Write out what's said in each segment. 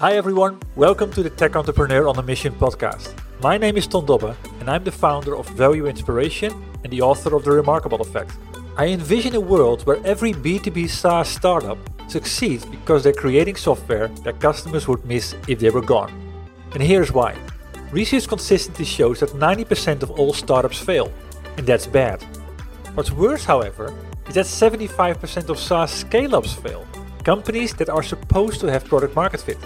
Hi everyone, welcome to the Tech Entrepreneur on a Mission podcast. My name is Ton Dobbe and I'm the founder of Value Inspiration and the author of The Remarkable Effect. I envision a world where every B2B SaaS startup succeeds because they're creating software that customers would miss if they were gone. And here's why. Research consistently shows that 90% of all startups fail, and that's bad. What's worse, however, is that 75% of SaaS scale ups fail, companies that are supposed to have product market fit.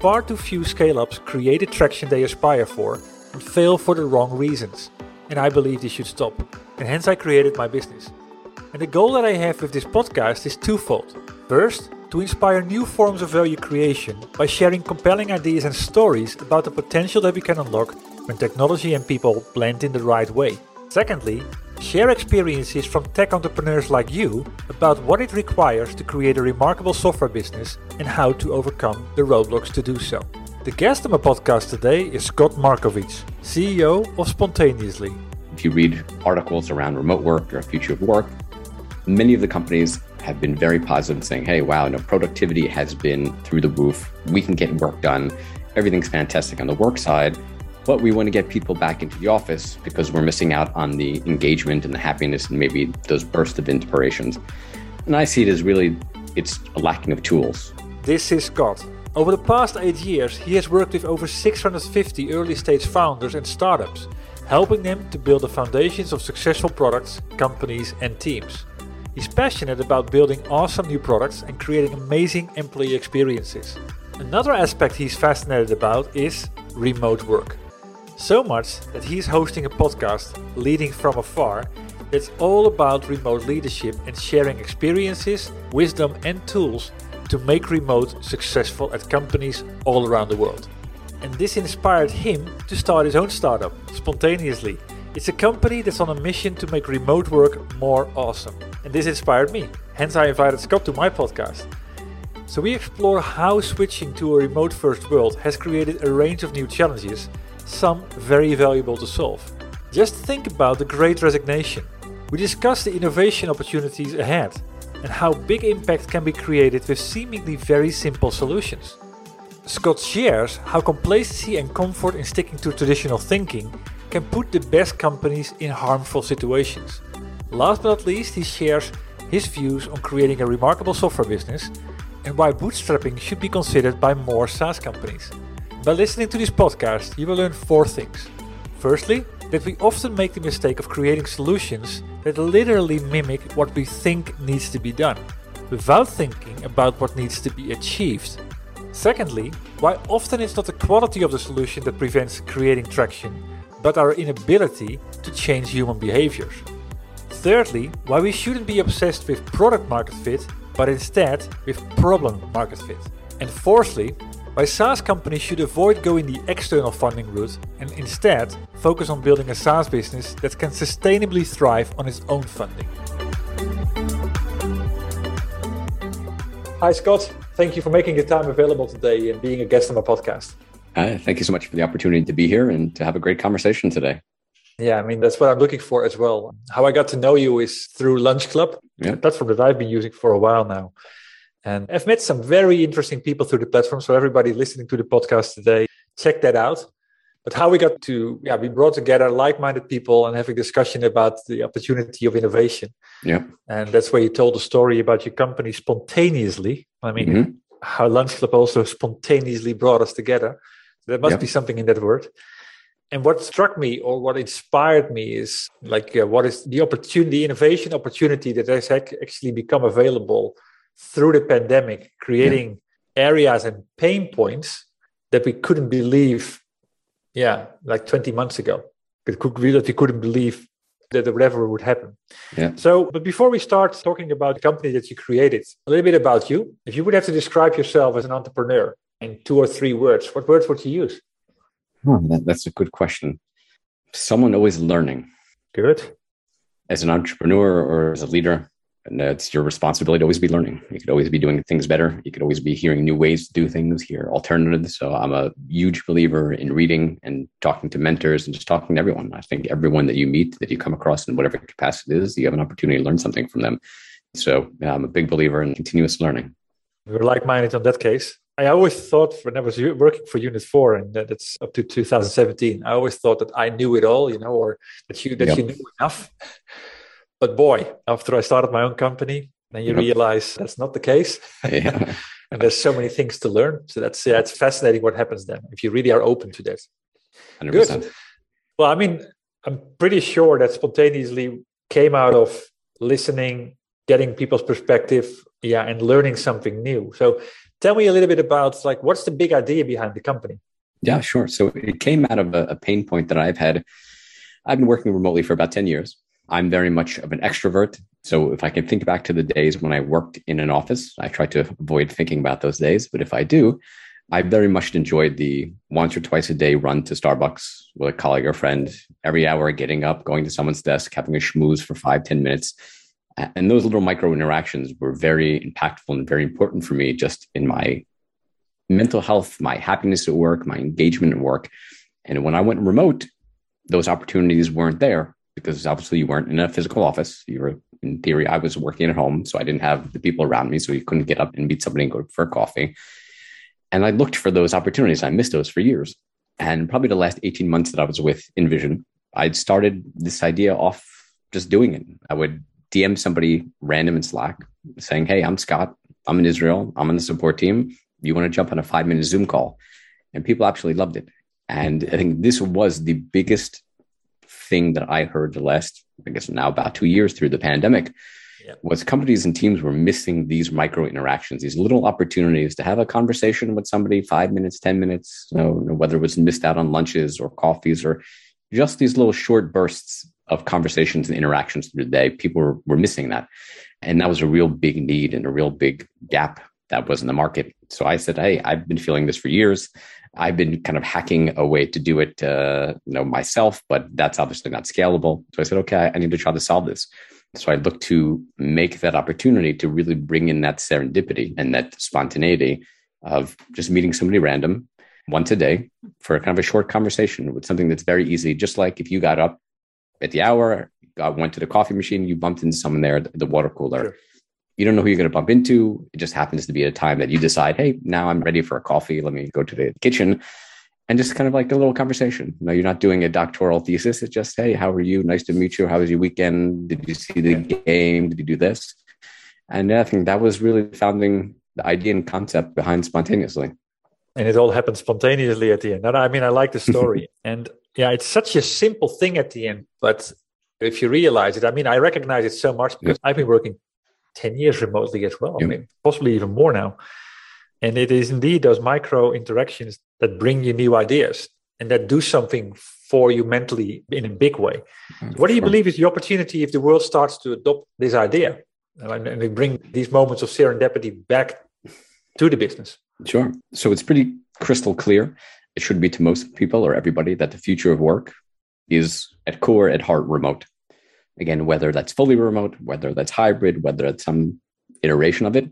Far too few scale ups create the traction they aspire for and fail for the wrong reasons. And I believe this should stop. And hence I created my business. And the goal that I have with this podcast is twofold. First, to inspire new forms of value creation by sharing compelling ideas and stories about the potential that we can unlock when technology and people blend in the right way. Secondly, share experiences from tech entrepreneurs like you about what it requires to create a remarkable software business and how to overcome the roadblocks to do so. The guest on my podcast today is Scott Markovits, CEO of Spontaneously. If you read articles around remote work or future of work, many of the companies have been very positive in saying, hey, wow, no, productivity has been through the roof. We can get work done. Everything's fantastic on the work side but we want to get people back into the office because we're missing out on the engagement and the happiness and maybe those bursts of inspirations. And I see it as really it's a lacking of tools. This is Scott. Over the past eight years, he has worked with over 650 early stage founders and startups, helping them to build the foundations of successful products, companies, and teams. He's passionate about building awesome new products and creating amazing employee experiences. Another aspect he's fascinated about is remote work. So much that he's hosting a podcast, Leading from Afar, that's all about remote leadership and sharing experiences, wisdom, and tools to make remote successful at companies all around the world. And this inspired him to start his own startup, Spontaneously. It's a company that's on a mission to make remote work more awesome. And this inspired me. Hence, I invited Scott to my podcast. So, we explore how switching to a remote first world has created a range of new challenges some very valuable to solve. Just think about the great resignation. We discuss the innovation opportunities ahead and how big impact can be created with seemingly very simple solutions. Scott shares how complacency and comfort in sticking to traditional thinking can put the best companies in harmful situations. Last but not least, he shares his views on creating a remarkable software business and why bootstrapping should be considered by more SaaS companies. By listening to this podcast, you will learn four things. Firstly, that we often make the mistake of creating solutions that literally mimic what we think needs to be done, without thinking about what needs to be achieved. Secondly, why often it's not the quality of the solution that prevents creating traction, but our inability to change human behaviors. Thirdly, why we shouldn't be obsessed with product market fit, but instead with problem market fit. And fourthly, why SaaS companies should avoid going the external funding route and instead focus on building a SaaS business that can sustainably thrive on its own funding. Hi, Scott. Thank you for making the time available today and being a guest on my podcast. Uh, thank you so much for the opportunity to be here and to have a great conversation today. Yeah, I mean, that's what I'm looking for as well. How I got to know you is through Lunchclub, yeah. a platform that I've been using for a while now. And I've met some very interesting people through the platform. So everybody listening to the podcast today, check that out. But how we got to, yeah, we brought together like-minded people and having discussion about the opportunity of innovation. Yeah. And that's where you told the story about your company spontaneously. I mean, mm-hmm. how Lunchclub also spontaneously brought us together. There must be something in that word. And what struck me or what inspired me is like, uh, what is the opportunity, the innovation opportunity that has actually become available through the pandemic, creating yeah. areas and pain points that we couldn't believe, yeah, like 20 months ago. It could be That we couldn't believe that whatever would happen. Yeah. So, but before we start talking about the company that you created, a little bit about you. If you would have to describe yourself as an entrepreneur in two or three words, what words would you use? Oh, that, that's a good question. Someone always learning. Good. As an entrepreneur or as a leader, and it's your responsibility to always be learning. You could always be doing things better. You could always be hearing new ways to do things, hear alternatives. So I'm a huge believer in reading and talking to mentors and just talking to everyone. I think everyone that you meet, that you come across in whatever capacity it is, you have an opportunity to learn something from them. So yeah, I'm a big believer in continuous learning. We're like-minded on that case. I always thought when I was working for Unit4, and that's up to 2017, I always thought that I knew it all, you know, or that you that yep. you knew enough. But boy, after I started my own company, then you yep. realize that's not the case. Yeah. and there's so many things to learn. So that's yeah, it's fascinating what happens then if you really are open to that. 100%. Good. Well, I mean, I'm pretty sure that spontaneously came out of listening, getting people's perspective, yeah, and learning something new. So tell me a little bit about like what's the big idea behind the company? Yeah, sure. So it came out of a, a pain point that I've had. I've been working remotely for about 10 years. I'm very much of an extrovert. So if I can think back to the days when I worked in an office, I try to avoid thinking about those days. But if I do, I very much enjoyed the once or twice a day run to Starbucks with a colleague or friend, every hour getting up, going to someone's desk, having a schmooze for five ten minutes. And those little micro interactions were very impactful and very important for me just in my mental health, my happiness at work, my engagement at work. And when I went remote, those opportunities weren't there because obviously you weren't in a physical office. You were, in theory, I was working at home, so I didn't have the people around me, so you couldn't get up and meet somebody and go for coffee. And I looked for those opportunities. I missed those for years. And probably the last 18 months that I was with InVision, I'd started this idea off just doing it. I would DM somebody random in Slack saying, Hey, I'm Scott. I'm in Israel. I'm on the support team. You want to jump on a five minute Zoom call? And people actually loved it. And I think this was the biggest thing that I heard the last, I guess now about two years through the pandemic yeah. was companies and teams were missing these micro interactions, these little opportunities to have a conversation with somebody, five minutes, 10 minutes, you know, whether it was missed out on lunches or coffees or just these little short bursts of conversations and interactions through the day. People were, were missing that. And that was a real big need and a real big gap that was in the market. So I said, Hey, I've been feeling this for years. I've been kind of hacking a way to do it, uh, you know, myself, but that's obviously not scalable. So I said, okay, I need to try to solve this. So I looked to make that opportunity to really bring in that serendipity and that spontaneity of just meeting somebody random once a day for kind of a short conversation with something that's very easy. Just like if you got up at the hour, got, went to the coffee machine, you bumped into someone there at the water cooler. Sure you don't know who you're going to bump into. It just happens to be at a time that you decide, hey, now I'm ready for a coffee. Let me go to the kitchen and just kind of like a little conversation. No, you're not doing a doctoral thesis. It's just, hey, how are you? Nice to meet you. How was your weekend? Did you see the game? Did you do this? And I think that was really founding the idea and concept behind spontaneously. And it all happened spontaneously at the end. I mean, I like the story. and yeah, it's such a simple thing at the end, but if you realize it, I mean, I recognize it so much because I've been working 10 years remotely as well, mean, possibly even more now. And it is indeed those micro interactions that bring you new ideas and that do something for you mentally in a big way. Mm, what do you believe is the opportunity if the world starts to adopt this idea and, and they bring these moments of serendipity back to the business? Sure. So it's pretty crystal clear. It should be to most people or everybody that the future of work is at core, at heart, remote. Again, whether that's fully remote, whether that's hybrid, whether it's some iteration of it,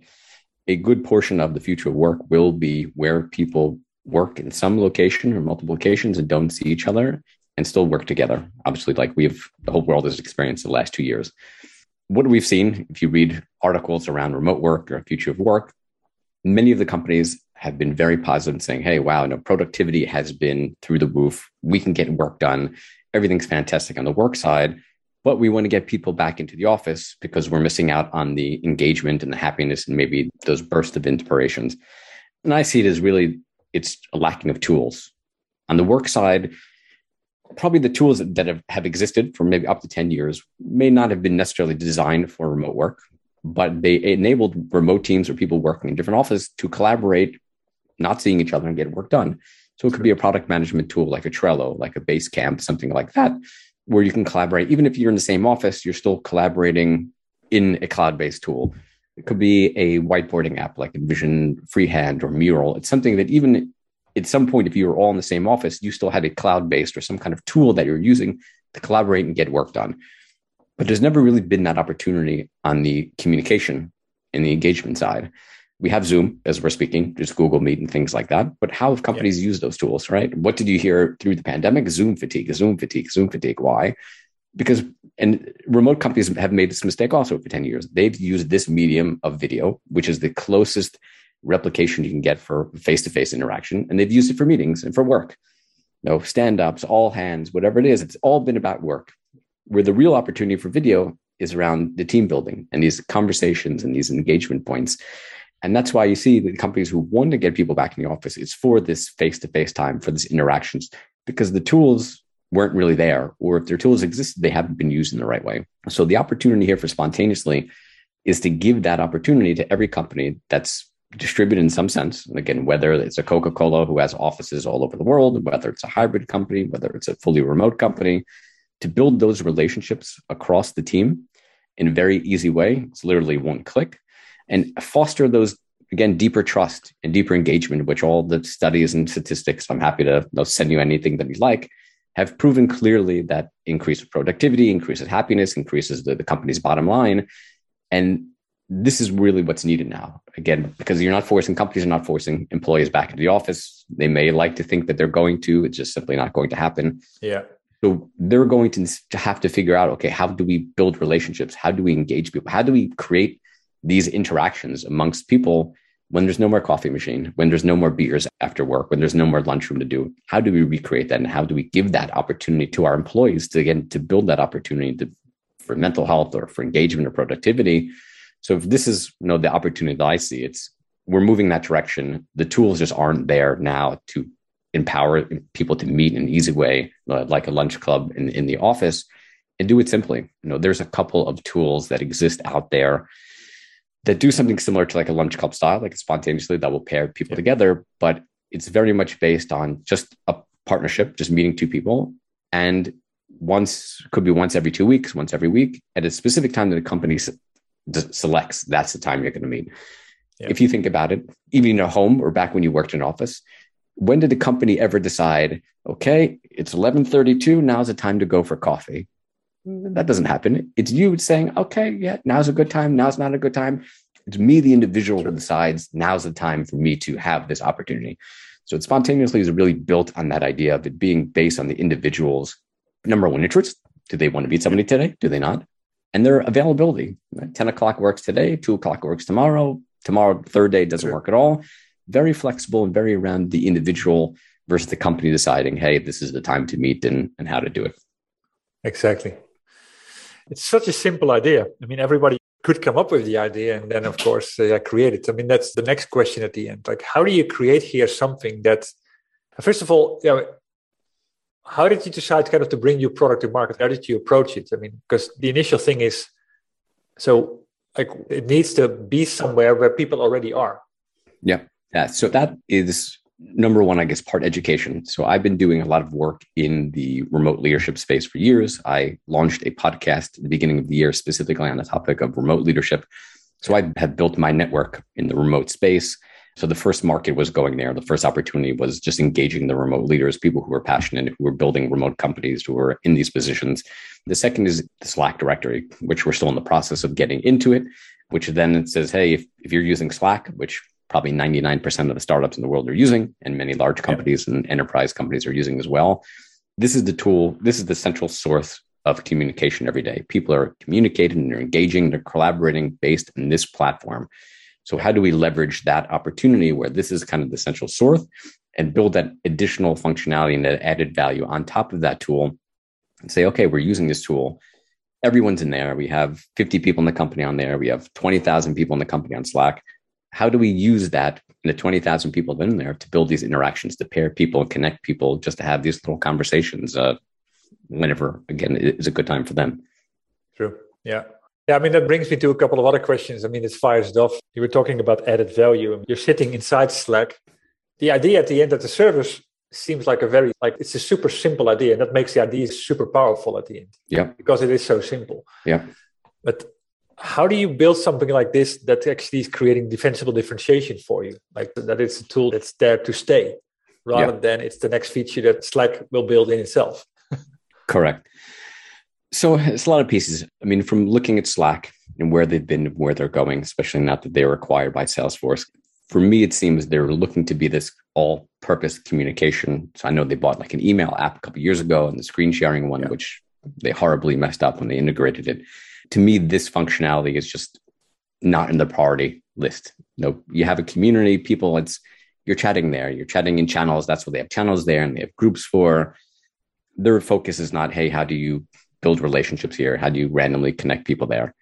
a good portion of the future of work will be where people work in some location or multiple locations and don't see each other and still work together. Obviously, like we've the whole world has experienced the last two years. What we've seen, if you read articles around remote work or future of work, many of the companies have been very positive saying, hey, wow, no, productivity has been through the roof. We can get work done. Everything's fantastic on the work side but we want to get people back into the office because we're missing out on the engagement and the happiness and maybe those bursts of inspirations. And I see it as really it's a lacking of tools. On the work side, probably the tools that have, have existed for maybe up to 10 years may not have been necessarily designed for remote work, but they enabled remote teams or people working in different offices to collaborate, not seeing each other and get work done. So it could be a product management tool like a Trello, like a Basecamp, something like that where you can collaborate. Even if you're in the same office, you're still collaborating in a cloud based tool. It could be a whiteboarding app like Vision Freehand or Mural. It's something that even at some point, if you were all in the same office, you still had a cloud based or some kind of tool that you're using to collaborate and get work done. But there's never really been that opportunity on the communication and the engagement side. We have Zoom as we're speaking, just Google Meet and things like that. But how have companies yeah. used those tools, right? What did you hear through the pandemic? Zoom fatigue, Zoom fatigue, Zoom fatigue. Why? Because, and remote companies have made this mistake also for 10 years. They've used this medium of video, which is the closest replication you can get for face to face interaction. And they've used it for meetings and for work. You know, stand ups, all hands, whatever it is, it's all been about work. Where the real opportunity for video is around the team building and these conversations and these engagement points. And that's why you see the companies who want to get people back in the office, it's for this face to face time, for these interactions, because the tools weren't really there, or if their tools existed, they haven't been used in the right way. So the opportunity here for spontaneously is to give that opportunity to every company that's distributed in some sense. And again, whether it's a Coca Cola who has offices all over the world, whether it's a hybrid company, whether it's a fully remote company, to build those relationships across the team in a very easy way. It's literally one click and foster those again deeper trust and deeper engagement which all the studies and statistics i'm happy to send you anything that you like have proven clearly that increases productivity increases happiness increases the, the company's bottom line. And this is really what's needed now again because you're not forcing companies are not forcing employees back into the office. They may like to think that they're going to it's just simply not going to happen. Yeah. So they're going to have to figure out okay how do we build relationships? How do we engage people? How do we create these interactions amongst people when there's no more coffee machine, when there's no more beers after work, when there's no more lunchroom to do, how do we recreate that? And how do we give that opportunity to our employees to again to build that opportunity to, for mental health or for engagement or productivity? So if this is you know the opportunity that I see, it's we're moving that direction. The tools just aren't there now to empower people to meet in an easy way, uh, like a lunch club in, in the office, and do it simply. You know, there's a couple of tools that exist out there that do something similar to like a lunch club style, like spontaneously that will pair people yeah. together, but it's very much based on just a partnership, just meeting two people. And once could be once every two weeks, once every week at a specific time that the company selects, that's the time you're going to meet. Yeah. If you think about it, even in a home or back when you worked in office, when did the company ever decide, okay, it's 1132, now's the time to go for coffee? That doesn't happen. It's you saying, okay, yeah, now's a good time. Now's not a good time. It's me, the individual who decides now's the time for me to have this opportunity. So it spontaneously is really built on that idea of it being based on the individual's number one interest. Do they want to meet somebody today? Do they not? And their availability. 10 o'clock works today, two o'clock works tomorrow. Tomorrow, third day doesn't sure. work at all. Very flexible and very around the individual versus the company deciding, hey, this is the time to meet and, and how to do it. Exactly it's such a simple idea. I mean, everybody could come up with the idea and then, of course, uh, create it. I mean, that's the next question at the end. Like, how do you create here something that, first of all, you know, how did you decide kind of to bring your product to market? How did you approach it? I mean, because the initial thing is, so like it needs to be somewhere where people already are. Yeah. Yeah. So that is number one, I guess, part education. So I've been doing a lot of work in the remote leadership space for years. I launched a podcast at the beginning of the year specifically on the topic of remote leadership. So I have built my network in the remote space. So the first market was going there. The first opportunity was just engaging the remote leaders, people who were passionate, who were building remote companies, who were in these positions. The second is the Slack directory, which we're still in the process of getting into it, which then says, hey, if, if you're using Slack, which probably 99% of the startups in the world are using, and many large companies yeah. and enterprise companies are using as well. This is the tool, this is the central source of communication every day. People are communicating and they're engaging, they're collaborating based on this platform. So, how do we leverage that opportunity where this is kind of the central source and build that additional functionality and that added value on top of that tool and say, okay, we're using this tool. Everyone's in there. We have 50 people in the company on there. We have 20,000 people in the company on Slack how do we use that in the 20,000 people in there to build these interactions, to pair people and connect people, just to have these little conversations uh, whenever, again, it is a good time for them. True. Yeah. Yeah, I mean, that brings me to a couple of other questions. I mean, it fires off. You were talking about added value. You're sitting inside Slack. The idea at the end that the service seems like a very like it's a super simple idea and that makes the idea super powerful at the end yeah because it is so simple yeah but how do you build something like this that actually is creating defensible differentiation for you like that it's a tool that's there to stay rather yeah. than it's the next feature that slack will build in itself correct so it's a lot of pieces i mean from looking at slack and where they've been where they're going especially now that they were acquired by salesforce for me, it seems they're looking to be this all purpose communication. So I know they bought like an email app a couple years ago and the screen sharing one, yeah. which they horribly messed up when they integrated it. To me, this functionality is just not in the priority list. Know, you have a community, people, it's you're chatting there, you're chatting in channels. That's what they have channels there and they have groups for. Their focus is not, hey, how do you build relationships here? How do you randomly connect people there?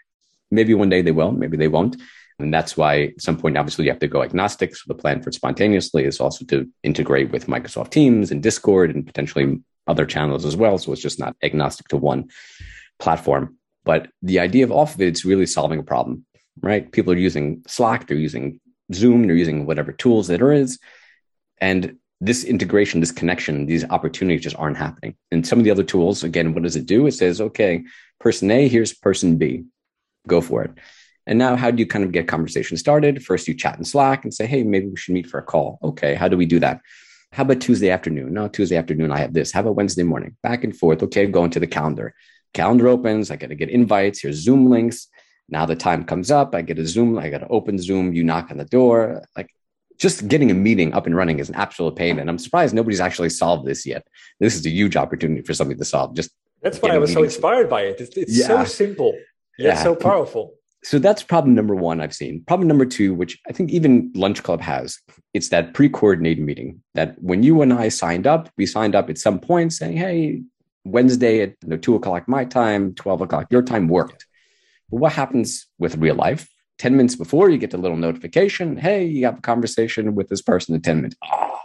Maybe one day they will, maybe they won't. And that's why at some point, obviously, you have to go agnostic. So the plan for spontaneously is also to integrate with Microsoft Teams and Discord and potentially other channels as well. So it's just not agnostic to one platform. But the idea of off of it, it's really solving a problem, right? People are using Slack, they're using Zoom, they're using whatever tools there is. And this integration, this connection, these opportunities just aren't happening. And some of the other tools, again, what does it do? It says, okay, person A, here's person B. Go for it. And now, how do you kind of get conversation started? First, you chat in Slack and say, hey, maybe we should meet for a call. Okay, how do we do that? How about Tuesday afternoon? No, Tuesday afternoon, I have this. How about Wednesday morning? Back and forth. Okay, go into the calendar. Calendar opens. I got to get invites. Here's Zoom links. Now the time comes up. I get a Zoom. I got to open Zoom. You knock on the door. Like just getting a meeting up and running is an absolute pain. And I'm surprised nobody's actually solved this yet. This is a huge opportunity for somebody to solve. Just that's why I was so inspired by it. It's, it's yeah. so simple, yet yeah. so powerful so that's problem number one I've seen. Problem number two, which I think even Lunchclub has, it's that pre-coordinated meeting that when you and I signed up, we signed up at some point saying, hey, Wednesday at you know, two o'clock my time, 12 o'clock your time worked. But what happens with real life? 10 minutes before you get a little notification, hey, you have a conversation with this person in 10 minutes. Oh,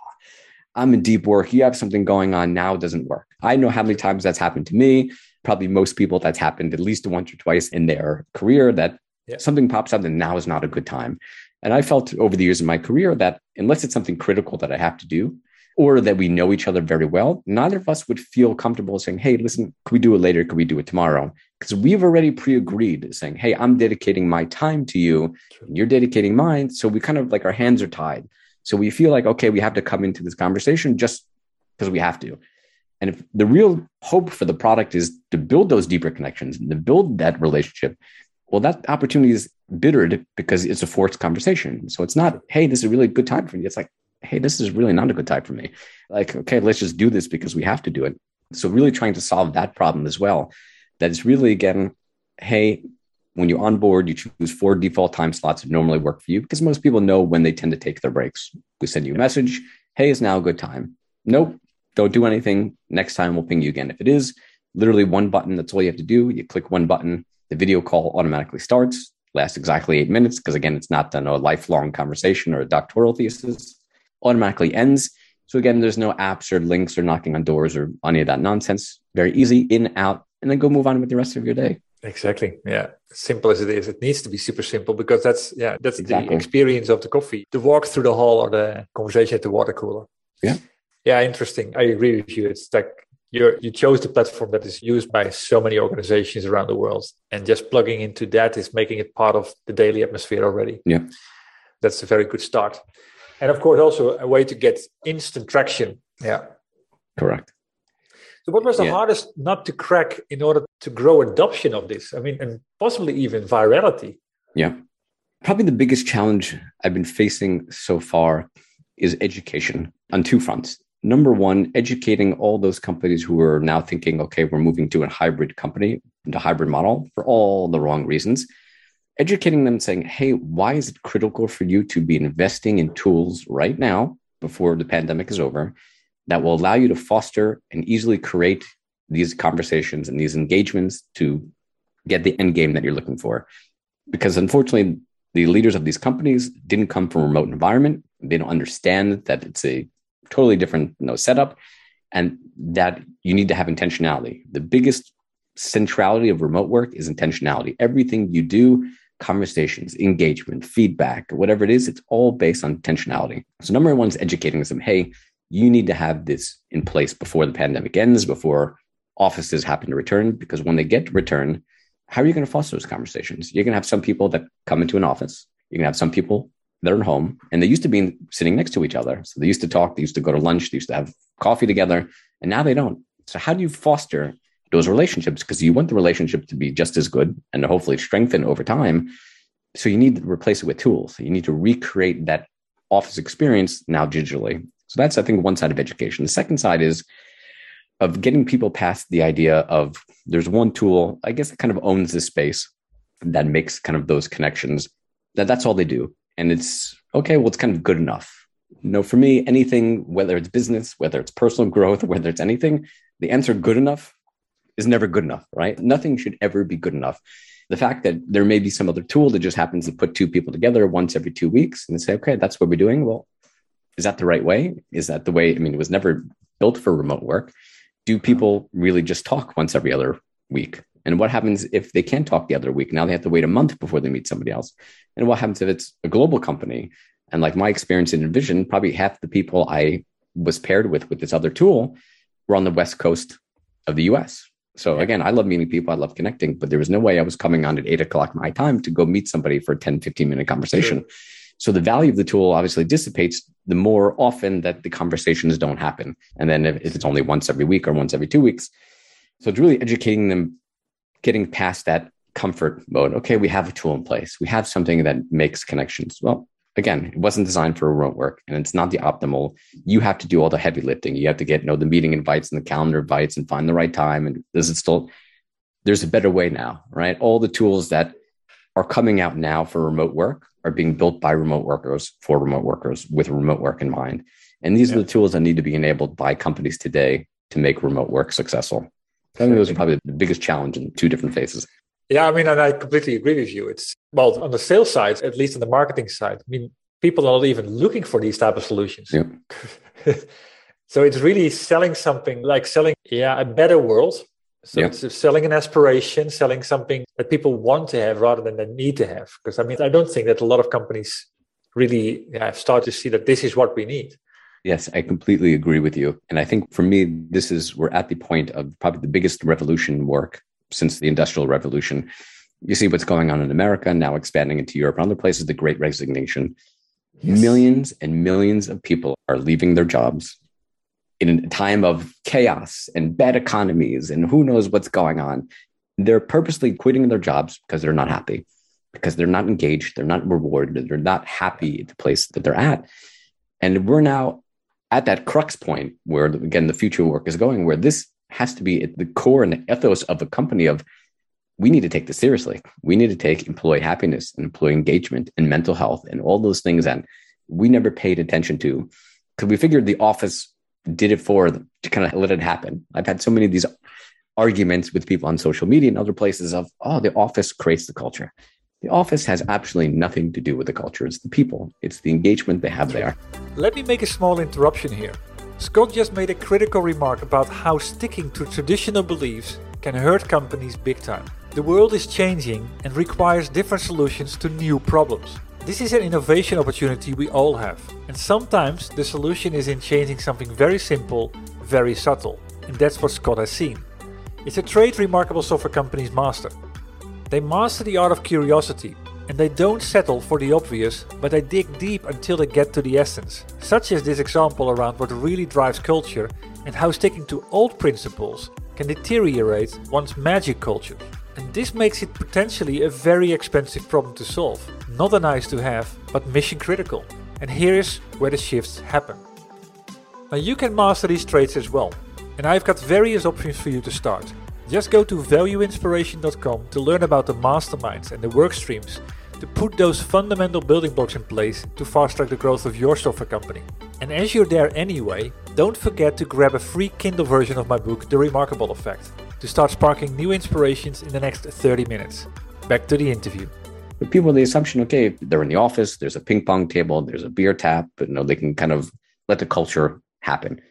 I'm in deep work. You have something going on now, it doesn't work. I know how many times that's happened to me. Probably most people that's happened at least once or twice in their career that yeah. something pops up and now is not a good time. And I felt over the years of my career that unless it's something critical that I have to do, or that we know each other very well, neither of us would feel comfortable saying, Hey, listen, could we do it later? Could we do it tomorrow? Because we've already pre agreed saying, Hey, I'm dedicating my time to you, you're dedicating mine. So we kind of like our hands are tied. So we feel like, okay, we have to come into this conversation just because we have to. And if the real hope for the product is to build those deeper connections and to build that relationship, well, that opportunity is bittered because it's a forced conversation. So it's not, hey, this is a really good time for me. It's like, hey, this is really not a good time for me. Like, okay, let's just do this because we have to do it. So really trying to solve that problem as well. That is really again, hey, when you onboard, you choose four default time slots that normally work for you because most people know when they tend to take their breaks. We send you a message, hey, is now a good time? Nope, don't do anything. Next time we'll ping you again. If it is, literally one button, that's all you have to do. You click one button, the video call automatically starts, lasts exactly eight minutes, because again, it's not done a lifelong conversation or a doctoral thesis, automatically ends. So again, there's no apps or links or knocking on doors or any of that nonsense. Very easy, in, out, and then go move on with the rest of your day. Exactly. Yeah. Simple as it is, it needs to be super simple because that's yeah, that's exactly. the experience of the coffee. The walk through the hall or the conversation at the water cooler. Yeah. Yeah, interesting. I agree with you. It's like you you chose the platform that is used by so many organizations around the world and just plugging into that is making it part of the daily atmosphere already yeah that's a very good start and of course also a way to get instant traction. Yeah. Correct. So what was the yeah. hardest nut to crack in order to grow adoption of this? I mean and possibly even virality. Yeah. Probably the biggest challenge i've been facing so far is education on two fronts. Number one, educating all those companies who are now thinking, okay, we're moving to a hybrid company, into hybrid model for all the wrong reasons. Educating them saying, hey, why is it critical for you to be investing in tools right now before the pandemic is over that will allow you to foster and easily create these conversations and these engagements to get the end game that you're looking for? Because unfortunately, the leaders of these companies didn't come from a remote environment. They don't understand that it's a totally different you know, setup, and that you need to have intentionality. The biggest centrality of remote work is intentionality. Everything you do, conversations, engagement, feedback, whatever it is, it's all based on intentionality. So number one is educating them. Hey, you need to have this in place before the pandemic ends, before offices happen to return, because when they get to return, how are you going to foster those conversations? You're going to have some people that come into an office. You're going to have some people that are at home and they used to be sitting next to each other. So they used to talk, they used to go to lunch, they used to have coffee together, and now they don't. So how do you foster those relationships? Because you want the relationship to be just as good and hopefully strengthen over time. So you need to replace it with tools. You need to recreate that office experience now digitally. So that's, I think, one side of education. The second side is of getting people past the idea of there's one tool, I guess, that kind of owns this space that makes kind of those connections. That that's all they do, and it's okay. Well, it's kind of good enough. Know, for me, anything, whether it's business, whether it's personal growth, whether it's anything, the answer good enough is never good enough, right? Nothing should ever be good enough. The fact that there may be some other tool that just happens to put two people together once every two weeks and say, okay, that's what we're doing. Well, is that the right way? Is that the way? I mean, it was never built for remote work. Do people really just talk once every other week? And what happens if they can't talk the other week? Now they have to wait a month before they meet somebody else. And what happens if it's a global company? And like my experience in InVision, probably half the people I was paired with with this other tool were on the West Coast of the US. So again, I love meeting people. I love connecting, but there was no way I was coming on at eight o'clock my time to go meet somebody for a 10, 15 minute conversation. Sure. So the value of the tool obviously dissipates the more often that the conversations don't happen. And then if it's only once every week or once every two weeks. So it's really educating them, getting past that comfort mode. Okay, we have a tool in place. We have something that makes connections. Well, again, it wasn't designed for remote work and it's not the optimal. You have to do all the heavy lifting. You have to get, you know, the meeting invites and the calendar invites and find the right time. And this is still, there's a better way now, right? All the tools that are coming out now for remote work are being built by remote workers for remote workers with remote work in mind. And these yeah. are the tools that need to be enabled by companies today to make remote work successful. I think those are probably the biggest challenge in two different phases. Yeah, I mean, and I completely agree with you. It's well on the sales side, at least on the marketing side. I mean, people are not even looking for these type of solutions. Yeah. so it's really selling something like selling, yeah, a better world. So yeah. it's selling an aspiration, selling something that people want to have rather than they need to have. Because I mean, I don't think that a lot of companies really yeah, start to see that this is what we need. Yes, I completely agree with you. And I think for me, this is, we're at the point of probably the biggest revolution work since the Industrial Revolution. You see what's going on in America, now expanding into Europe and other places, the great resignation. Yes. Millions and millions of people are leaving their jobs in a time of chaos and bad economies and who knows what's going on. They're purposely quitting their jobs because they're not happy, because they're not engaged, they're not rewarded, they're not happy at the place that they're at. And we're now at that crux point where, again, the future work is going, where this has to be at the core and the ethos of a company of we need to take this seriously. We need to take employee happiness and employee engagement and mental health and all those things that we never paid attention to because we figured the office did it for them to kind of let it happen. I've had so many of these arguments with people on social media and other places of, oh, the office creates the culture. The office has absolutely nothing to do with the culture. It's the people, it's the engagement they have there. Let me make a small interruption here. Scott just made a critical remark about how sticking to traditional beliefs can hurt companies big time. The world is changing and requires different solutions to new problems. This is an innovation opportunity we all have, and sometimes the solution is in changing something very simple, very subtle, and that's what Scott has seen. It's a trait remarkable software companies master. They master the art of curiosity, and they don't settle for the obvious, but they dig deep until they get to the essence, such as this example around what really drives culture and how sticking to old principles can deteriorate one's magic culture. And this makes it potentially a very expensive problem to solve. Not a nice to have, but mission critical. And here is where the shifts happen. Now you can master these traits as well. And I've got various options for you to start. Just go to valueinspiration.com to learn about the masterminds and the work streams to put those fundamental building blocks in place to fast track the growth of your software company. And as you're there anyway, don't forget to grab a free Kindle version of my book, The Remarkable Effect to start sparking new inspirations in the next 30 minutes. Back to the interview. But people, the assumption, okay, they're in the office, there's a ping pong table, there's a beer tap, but you know, they can kind of let the culture happen.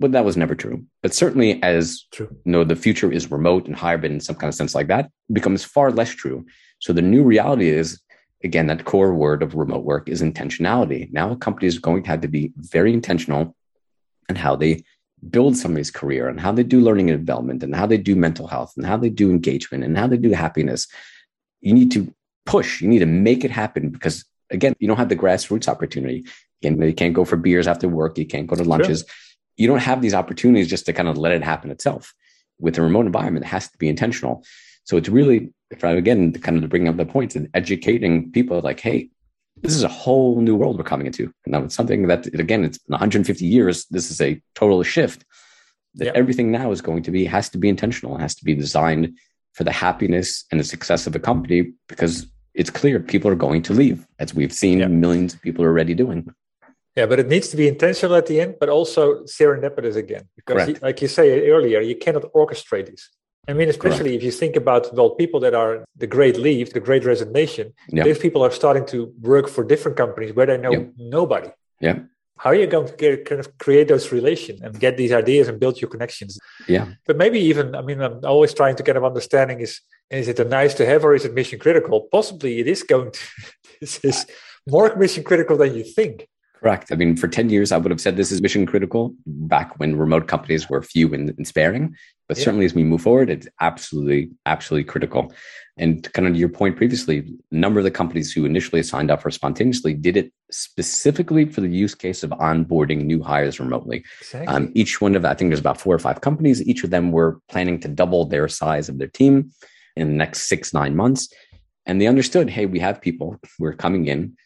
But that was never true. But certainly as true. you know, the future is remote and hybrid in some kind of sense like that, becomes far less true. So the new reality is again, that core word of remote work is intentionality. Now a company is going to have to be very intentional and how they build somebody's career and how they do learning and development and how they do mental health and how they do engagement and how they do happiness. You need to push, you need to make it happen because again, you don't have the grassroots opportunity. Again, you can't go for beers after work, you can't go to lunches. Sure. You don't have these opportunities just to kind of let it happen itself. With a remote environment, it has to be intentional. So it's really, I again kind of to bring up the points and educating people like, hey, this is a whole new world we're coming into. And now it's something that, again, it's 150 years. This is a total shift. That yep. everything now is going to be has to be intentional. Has to be designed for the happiness and the success of a company because it's clear people are going to leave, as we've seen yep. millions of people are already doing. Yeah, but it needs to be intentional at the end, but also serendipitous again. Because, like you say earlier, you cannot orchestrate this. I mean, especially Correct. if you think about well, people that are the great leave, the great resignation. Yeah. These people are starting to work for different companies where they know yeah. nobody. Yeah. How are you going to get, kind of create those relations and get these ideas and build your connections? Yeah. But maybe even, I mean, I'm always trying to kind of understanding is is it a nice to have or is it mission critical? Possibly it is going to. this is more mission critical than you think. Correct. I mean, for 10 years, I would have said this is mission critical back when remote companies were few and, and sparing. But yeah. certainly as we move forward, it's absolutely, absolutely critical. And kind of your point previously, a number of the companies who initially signed up for spontaneously did it specifically for the use case of onboarding new hires remotely. Exactly. Um, each one of, I think there's about four or five companies. Each of them were planning to double their size of their team in the next six, nine months. And they understood, hey, we have people who are coming in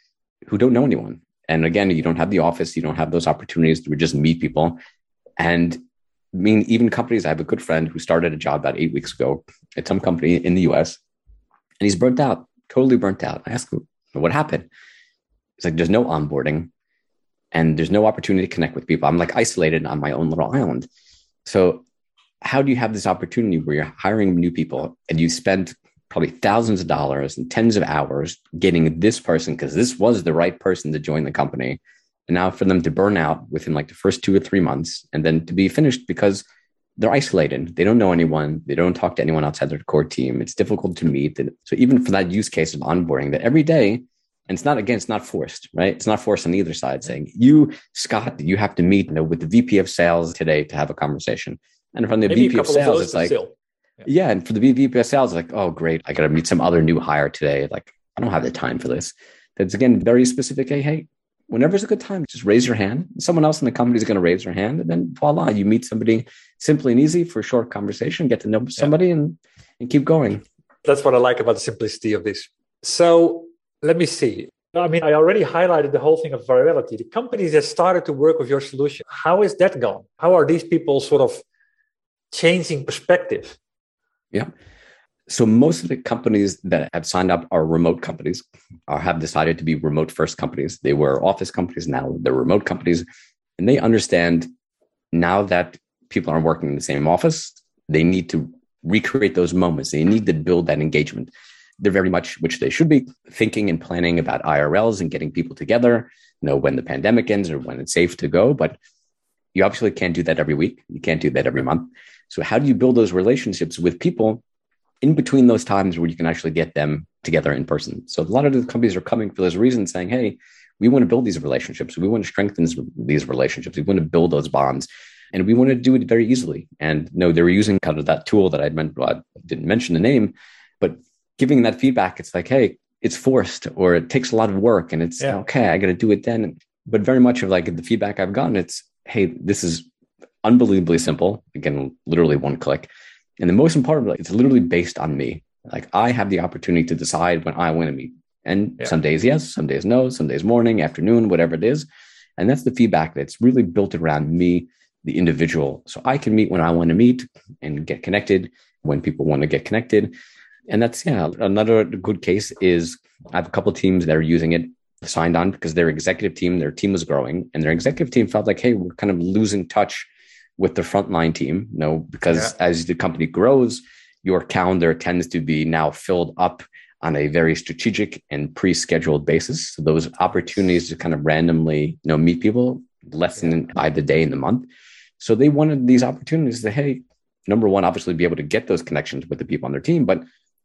who don't know anyone and again, you don't have the office, you don't have those opportunities to just meet people. And I mean, even companies, I have a good friend who started a job about eight weeks ago at some company in the US, and he's burnt out, totally burnt out. I asked him, what happened? It's like, there's no onboarding and there's no opportunity to connect with people. I'm like isolated on my own little island. So, how do you have this opportunity where you're hiring new people and you spend probably thousands of dollars and tens of hours getting this person because this was the right person to join the company. And now for them to burn out within like the first two or three months and then to be finished because they're isolated. They don't know anyone. They don't talk to anyone outside their core team. It's difficult to meet. So even for that use case of onboarding that every day, and it's not again, it's not forced, right? It's not forced on either side saying, you, Scott, you have to meet you know, with the VP of sales today to have a conversation. And from the Maybe VP of sales, of it's like, still. Yeah. And for the VP of sales, like, oh, great. I got to meet some other new hire today. Like, I don't have the time for this. That's again very specific. Hey, hey, whenever's a good time, just raise your hand. Someone else in the company is going to raise their hand. And then voila, you meet somebody simply and easy for a short conversation, get to know somebody yeah. and, and keep going. That's what I like about the simplicity of this. So let me see. I mean, I already highlighted the whole thing of virality. The companies that started to work with your solution, how is that gone? How are these people sort of changing perspective? Yeah. So most of the companies that have signed up are remote companies or have decided to be remote first companies. They were office companies, now they're remote companies. And they understand now that people aren't working in the same office, they need to recreate those moments. They need to build that engagement. They're very much, which they should be, thinking and planning about IRLs and getting people together, you know, when the pandemic ends or when it's safe to go. But you obviously can't do that every week. You can't do that every month. So, how do you build those relationships with people in between those times where you can actually get them together in person? So, a lot of the companies are coming for this reason, saying, "Hey, we want to build these relationships. We want to strengthen these relationships. We want to build those bonds." And we want to do it very easily. And no, they were using kind of that tool that I meant. Well, I didn't mention the name, but giving that feedback, it's like, hey, it's forced or it takes a lot of work, and it's yeah. okay. I got to do it then. But very much of like the feedback I've gotten, it's hey, this is unbelievably simple. Again, literally one click. And the most important, it's literally based on me. Like I have the opportunity to decide when I want to meet. And yeah. some days yes, some days no, some days morning, afternoon, whatever it is. And that's the feedback that's really built around me, the individual. So I can meet when I want to meet and get connected when people want to get connected. And that's yeah, another good case is I have a couple teams that are using it signed on because their executive team, their team was growing, and their executive team felt like, hey, we're kind of losing touch with the frontline team. You know, because yeah. as the company grows, your calendar tends to be now filled up on a very strategic and pre-scheduled basis. So those opportunities to kind of randomly, you know, meet people lessen by the day in the month. So they wanted these opportunities to, hey, number one, obviously be able to get those connections with the people on their team, but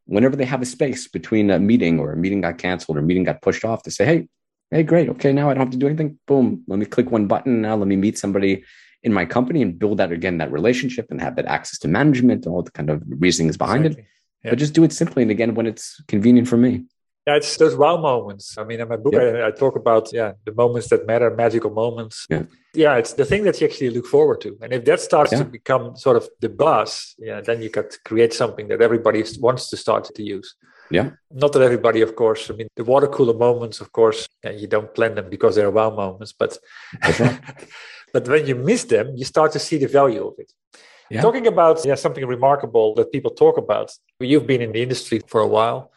whenever they have a space between a meeting or a meeting got canceled or a meeting got pushed off to say, hey, hey, great. Okay, now I don't have to do anything. Boom. Let me click one button. Now let me meet somebody in my company and build out again that relationship and have that access to management and all the kind of reasonings behind exactly. it. Yeah. But just do it simply and again when it's convenient for me. Yeah, it's those wow moments. I mean, in my book, yeah. I, I, talk about yeah the moments that matter, magical moments. Yeah, yeah, it's the thing that you actually look forward to. And if that starts yeah. to become sort of the buzz, yeah, then you got to create something that everybody wants to start to use. Yeah. Not that everybody, of course. I mean, the water cooler moments, of course, you don't plan them because they're wow moments, but right. but when you miss them, you start to see the value of it. Talking about yeah, something remarkable that people talk about. You've been in the industry for a while.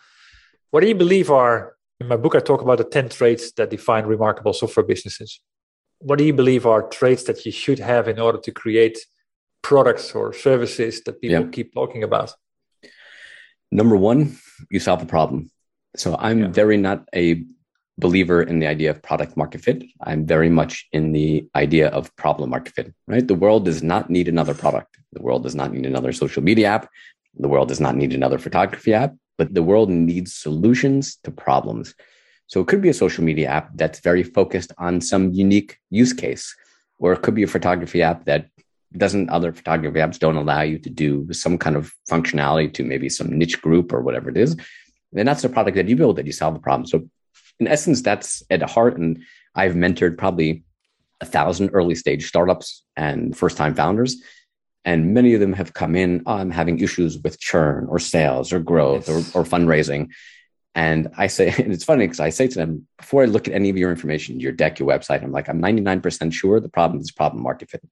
What do you believe are, in my book, I talk about the 10 traits that define remarkable software businesses. What do you believe are traits that you should have in order to create products or services that people yeah. keep talking about? Number one, you solve a problem. So I'm yeah. very not a believer in the idea of product market fit. I'm very much in the idea of problem market fit, right? The world does not need another product. The world does not need another social media app. The world does not need another photography app but the world needs solutions to problems. So it could be a social media app that's very focused on some unique use case, or it could be a photography app that doesn't other photography apps don't allow you to do some kind of functionality to maybe some niche group or whatever it is. And that's the product that you build that you solve the problem. So in essence, that's at the heart. And I've mentored probably a thousand early stage startups and first time founders. And many of them have come in, oh, I'm having issues with churn or sales or growth yes. or, or fundraising. And I say, and it's funny because I say to them, before I look at any of your information, your deck, your website, I'm like, I'm 99% sure the problem is problem market fit.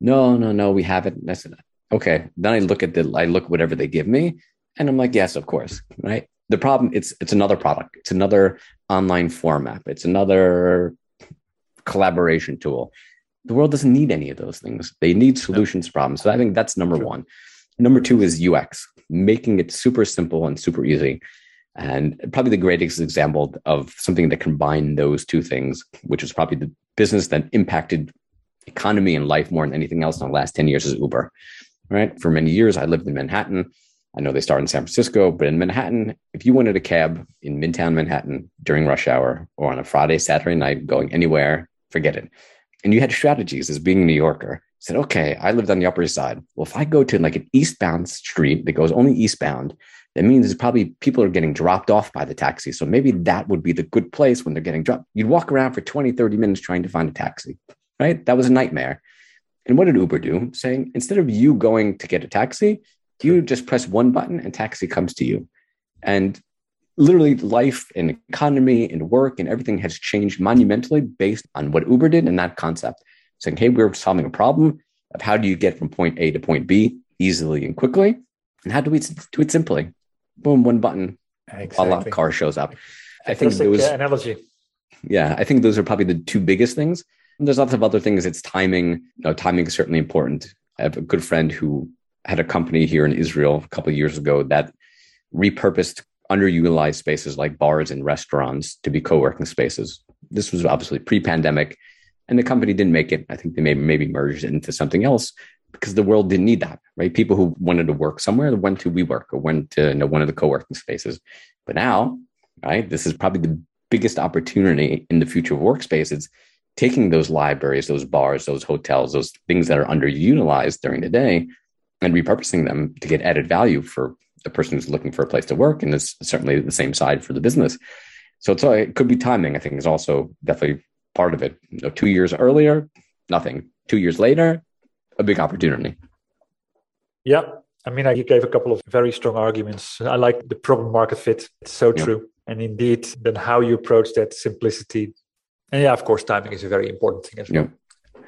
No, no, no, we have it. I said, okay. Then I look at the, I look whatever they give me, and I'm like, yes, of course, right? The problem, it's it's another product, it's another online form app, it's another collaboration tool the world doesn't need any of those things. They need solutions to problems. So I think that's number one. Number two is UX, making it super simple and super easy. And probably the greatest example of something that combined those two things, which was probably the business that impacted economy and life more than anything else in the last 10 years is Uber. Right. For many years, I lived in Manhattan. I know they start in San Francisco, but in Manhattan, if you wanted a cab in Midtown Manhattan during rush hour or on a Friday, Saturday night, going anywhere, forget it and you had strategies as being a New Yorker. Said, okay, I lived on the Upper East Side. Well, if I go to like an eastbound street that goes only eastbound, that means probably people are getting dropped off by the taxi. So maybe that would be the good place when they're getting dropped. You'd walk around for 20, 30 minutes trying to find a taxi, right? That was a nightmare. And what did Uber do? Saying instead of you going to get a taxi, you just press one button and taxi comes to you. And literally life and economy and work and everything has changed monumentally based on what Uber did and that concept. Saying, hey, we're solving a problem of how do you get from point A to point B easily and quickly? And how do we do it simply? Boom, one button, exactly. a lot car shows up. I think those analogy. Yeah, I think those are probably the two biggest things. And there's lots of other things. It's timing. You know, timing is certainly important. I have a good friend who had a company here in Israel a couple of years ago that repurposed underutilized spaces like bars and restaurants to be co-working spaces. This was obviously pre-pandemic, and the company didn't make it. I think they maybe maybe merged it into something else because the world didn't need that, right? People who wanted to work somewhere went to WeWork or went to you know, one of the co-working spaces. But now, right, this is probably the biggest opportunity in the future of workspaces, taking those libraries, those bars, those hotels, those things that are underutilized during the day, and repurposing them to get added value for the person who's looking for a place to work, and it's certainly the same side for the business. So it's, uh, it could be timing. I think is also definitely part of it. You know, two years earlier, nothing. Two years later, a big opportunity. Yeah, I mean, you gave a couple of very strong arguments. I like the problem market fit. It's so yeah. true. And indeed, then how you approach that simplicity. And yeah, of course, timing is a very important thing as well. Yeah.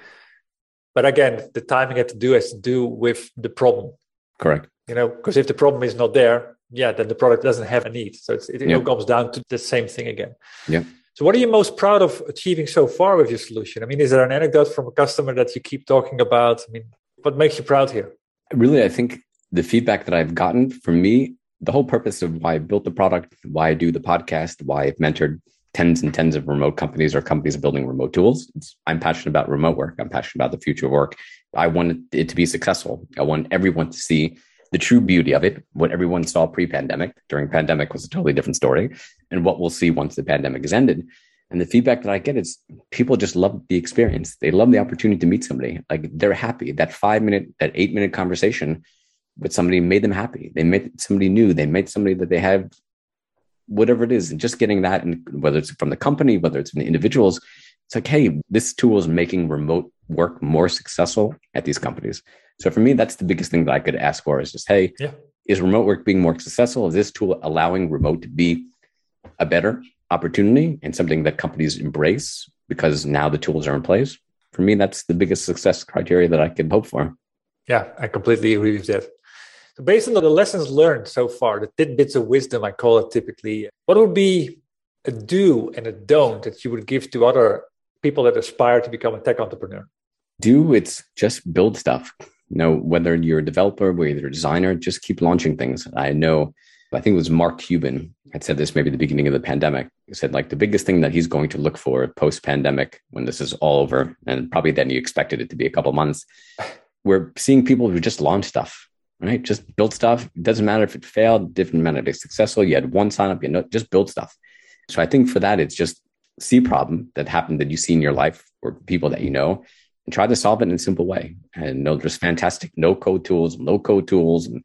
But again, the timing had to do has to do with the problem. Correct you know because if the problem is not there yeah then the product doesn't have a need. So it, yeah. all comes down to the same thing again. Yeah. So what are you most proud of achieving so far with your solution? I mean is there an anecdote from a customer that you keep talking about? I mean what makes you proud here? Really i think the feedback that i've gotten from me the whole purpose of why i built the product why i do the podcast why i've mentored tens and tens of remote companies or companies building remote tools it's, i'm passionate about remote work. I'm passionate about the future of work. I want it to be successful. I want everyone to see the true beauty of it, what everyone saw pre-pandemic, during pandemic was a totally different story, and what we'll see once the pandemic is ended. And the feedback that I get is people just love the experience. They love the opportunity to meet somebody. Like they're happy. That five minute, that eight minute conversation with somebody made them happy. They met somebody new. They met somebody that they have whatever it is. And just getting that, and whether it's from the company, whether it's from the individuals, it's like, hey, this tool is making remote work more successful at these companies. So for me, that's the biggest thing that I could ask for is just, hey, yeah. is remote work being more successful? Is this tool allowing remote to be a better opportunity and something that companies embrace because now the tools are in place? For me, that's the biggest success criteria that I can hope for. Yeah, I completely agree with that. So based on the lessons learned so far, the tidbits of wisdom, I call it typically, what would be a do and a don't that you would give to other people that aspire to become a tech entrepreneur? Do it's just build stuff. You know, whether you're a developer, whether you're a designer, just keep launching things. I know, I think it was Mark Cuban had said this maybe the beginning of the pandemic. He said like the biggest thing that he's going to look for post pandemic when this is all over, and probably then you expected it to be a couple months. We're seeing people who just launch stuff, right? Just build stuff. It doesn't matter if it failed, different matter if it's successful. You had one sign up, you know, just build stuff. So I think for that, it's just see a problem that happened that you see in your life or people that you know and try to solve it in a simple way. And know there's fantastic no code tools, low code tools, and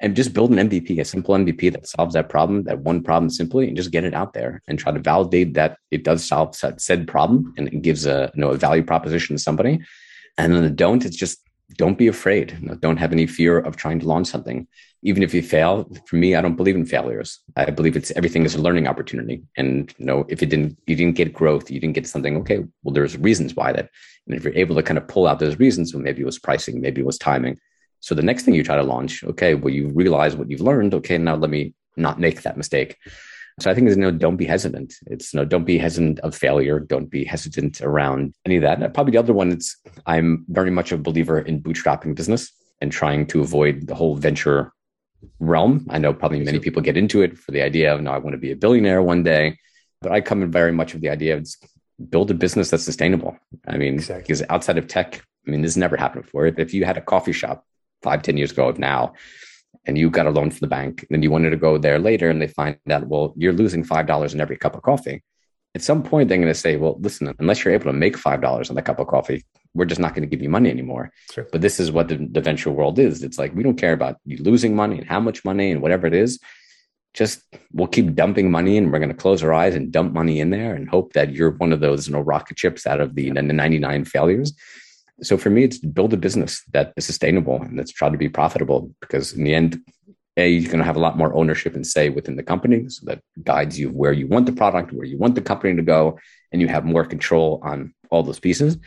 and just build an MVP, a simple MVP that solves that problem, that one problem simply, and just get it out there and try to validate that it does solve said problem and it gives a you know a value proposition to somebody. And then the don't, it's just don't be afraid. You know, don't have any fear of trying to launch something. Even if you fail, for me, I don't believe in failures. I believe it's everything is a learning opportunity. And you know, if it didn't, you didn't get growth, you didn't get something. Okay, well, there's reasons why that. And if you're able to kind of pull out those reasons, well, maybe it was pricing, maybe it was timing. So the next thing you try to launch, okay, well, you realize what you've learned. Okay, now let me not make that mistake. So I think you know, don't be hesitant. It's you know, don't be hesitant of failure. Don't be hesitant around any of that. And probably the other one is I'm very much a believer in bootstrapping business and trying to avoid the whole venture realm. I know probably many people get into it for the idea of no, I want to be a billionaire one day. But I come in very much with the idea of build a business that's sustainable. I mean, exactly. because outside of tech, I mean, this never happened before. If you had a coffee shop five, ten years ago of now, and you got a loan from the bank, and you wanted to go there later, and they find out, well, you're losing five dollars in every cup of coffee. At some point, they're going to say, well, listen, unless you're able to make five dollars on the cup of coffee, we're just not going to give you money anymore. Sure. But this is what the, the venture world is. It's like we don't care about you losing money and how much money and whatever it is. Just we'll keep dumping money and we're going to close our eyes and dump money in there and hope that you're one of those you know rocket chips out of the, the 99 failures so for me, it's build a business that is sustainable and that's trying to be profitable because in the end, a you're going to have a lot more ownership and say within the company, so that guides you where you want the product, where you want the company to go, and you have more control on all those pieces.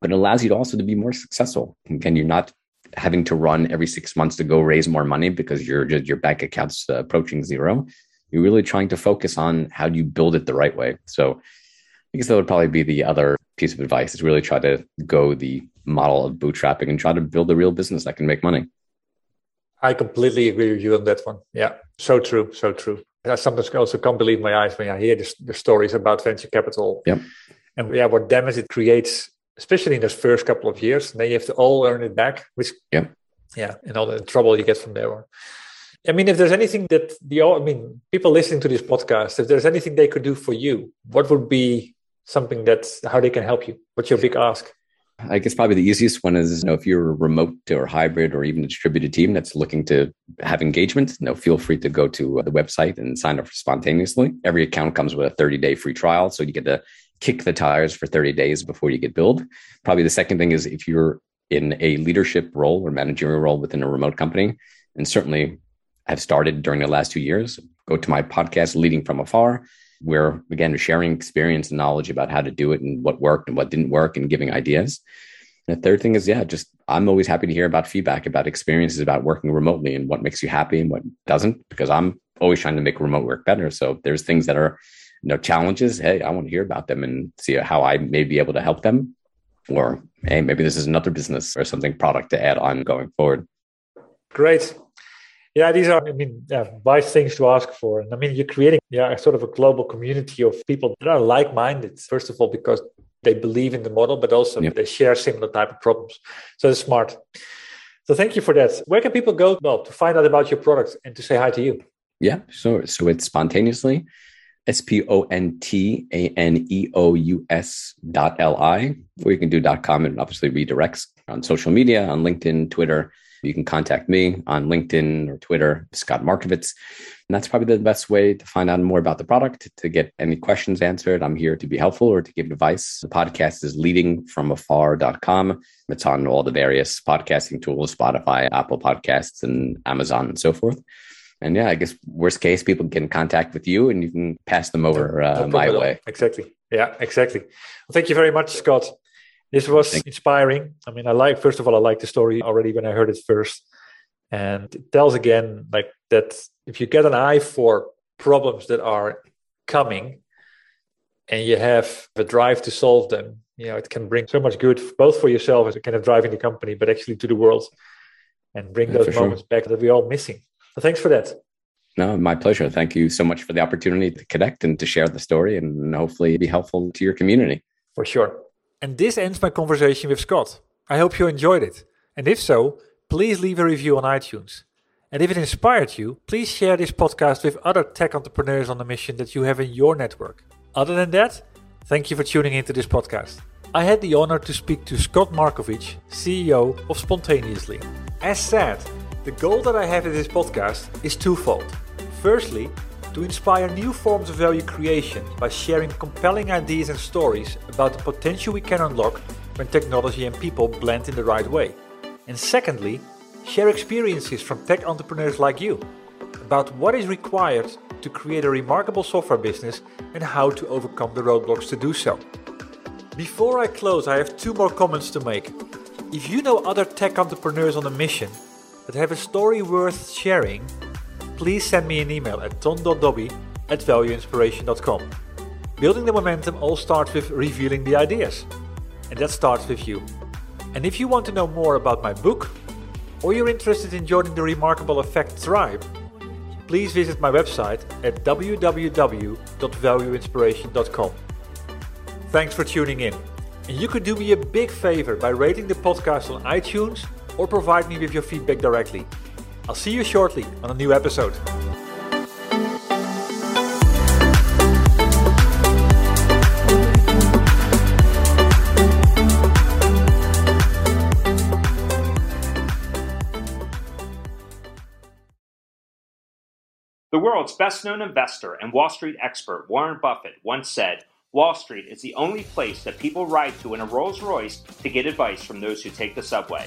But it allows you to also to be more successful. Again, you're not having to run every six months to go raise more money because your your bank account's uh, approaching zero. You're really trying to focus on how do you build it the right way. So I guess that would probably be the other piece of advice is really try to go the model of bootstrapping and try to build a real business that can make money. I completely agree with you on that one. Yeah, so true, so true. I sometimes also can't believe my eyes when I hear the, the stories about venture capital. Yeah. And yeah, what damage it creates, especially in those first couple of years. And then you have to all earn it back, which yeah, yeah, and all the trouble you get from there. I mean, if there's anything that the I mean, people listening to this podcast, if there's anything they could do for you, what would be something that's how they can help you? What's your big ask? I guess probably the easiest one is, you know, if you're a remote or hybrid or even a distributed team that's looking to have engagement, you know, feel free to go to uh, the website and sign up spontaneously. Every account comes with a 30 day free trial. So you get to kick the tires for 30 days before you get billed. Probably the second thing is if you're in a leadership role or managerial role within a remote company, and certainly have started during the last two years, go to my podcast, Leading from Afar we're again sharing experience and knowledge about how to do it and what worked and what didn't work and giving ideas. And the third thing is, yeah, just I'm always happy to hear about feedback about experiences about working remotely and what makes you happy and what doesn't, because I'm always trying to make remote work better. So there's things that are, you know, challenges. Hey, I want to hear about them and see how I may be able to help them. Or hey, maybe this is another business or something product to add on going forward. Great yeah, these are, I mean, yeah, wise things to ask for. And I mean, you're creating, yeah, sort of a global community of people that are like-minded. First of all, because they believe in the model, but also yep. they share similar type of problems. So it's smart. So thank you for that. Where can people go? Well, to find out about your product and to say hi to you. Yeah, so so it's spontaneously S P O N T A N E O U S dot L I, or you can do dot com and obviously redirects on social media, on LinkedIn, Twitter. You can contact me on LinkedIn or Twitter, Scott Markovits. And that's probably the best way to find out more about the product, to get any questions answered. I'm here to be helpful or to give advice. The podcast is leadingfromafar.com. It's on all the various podcasting tools, Spotify, Apple Podcasts, and Amazon and so forth. And yeah, I guess worst case, people get in contact with you and you can pass them over uh, no my way. Exactly. Yeah, exactly. Well, thank you very much, Scott. This was inspiring. I mean, I like, first of all, I like the story already when I heard it first. And it tells again, like that if you get an eye for problems that are coming and you have the drive to solve them, you know, it can bring so much good both for yourself as a kind of driving the company, but actually to the world and bring yeah, those moments sure. back that we're all missing. So thanks for that. No, my pleasure. Thank you so much for the opportunity to connect and to share the story and hopefully be helpful to your community. For sure. And this ends my conversation with Scott. I hope you enjoyed it. And if so, please leave a review on iTunes. And if it inspired you, please share this podcast with other tech entrepreneurs on the mission that you have in your network. Other than that, thank you for tuning into this podcast. I had the honor to speak to Scott Markovits, CEO of Spontaneously. As said, the goal that I have in this podcast is twofold. Firstly, to inspire new forms of value creation by sharing compelling ideas and stories about the potential we can unlock when technology and people blend in the right way. And secondly, share experiences from tech entrepreneurs like you about what is required to create a remarkable software business and how to overcome the roadblocks to do so. Before I close, I have two more comments to make. If you know other tech entrepreneurs on a mission that have a story worth sharing, please send me an email at ton.dobbe at valueinspiration.com. Building the momentum all starts with revealing the ideas, and that starts with you. And if you want to know more about my book, or you're interested in joining the Remarkable Effect tribe, please visit my website at www.valueinspiration.com. Thanks for tuning in. And you could do me a big favor by rating the podcast on iTunes or provide me with your feedback directly. I'll see you shortly on a new episode. The world's best known investor and Wall Street expert Warren Buffett once said, Wall Street is the only place that people ride to in a Rolls Royce to get advice from those who take the subway.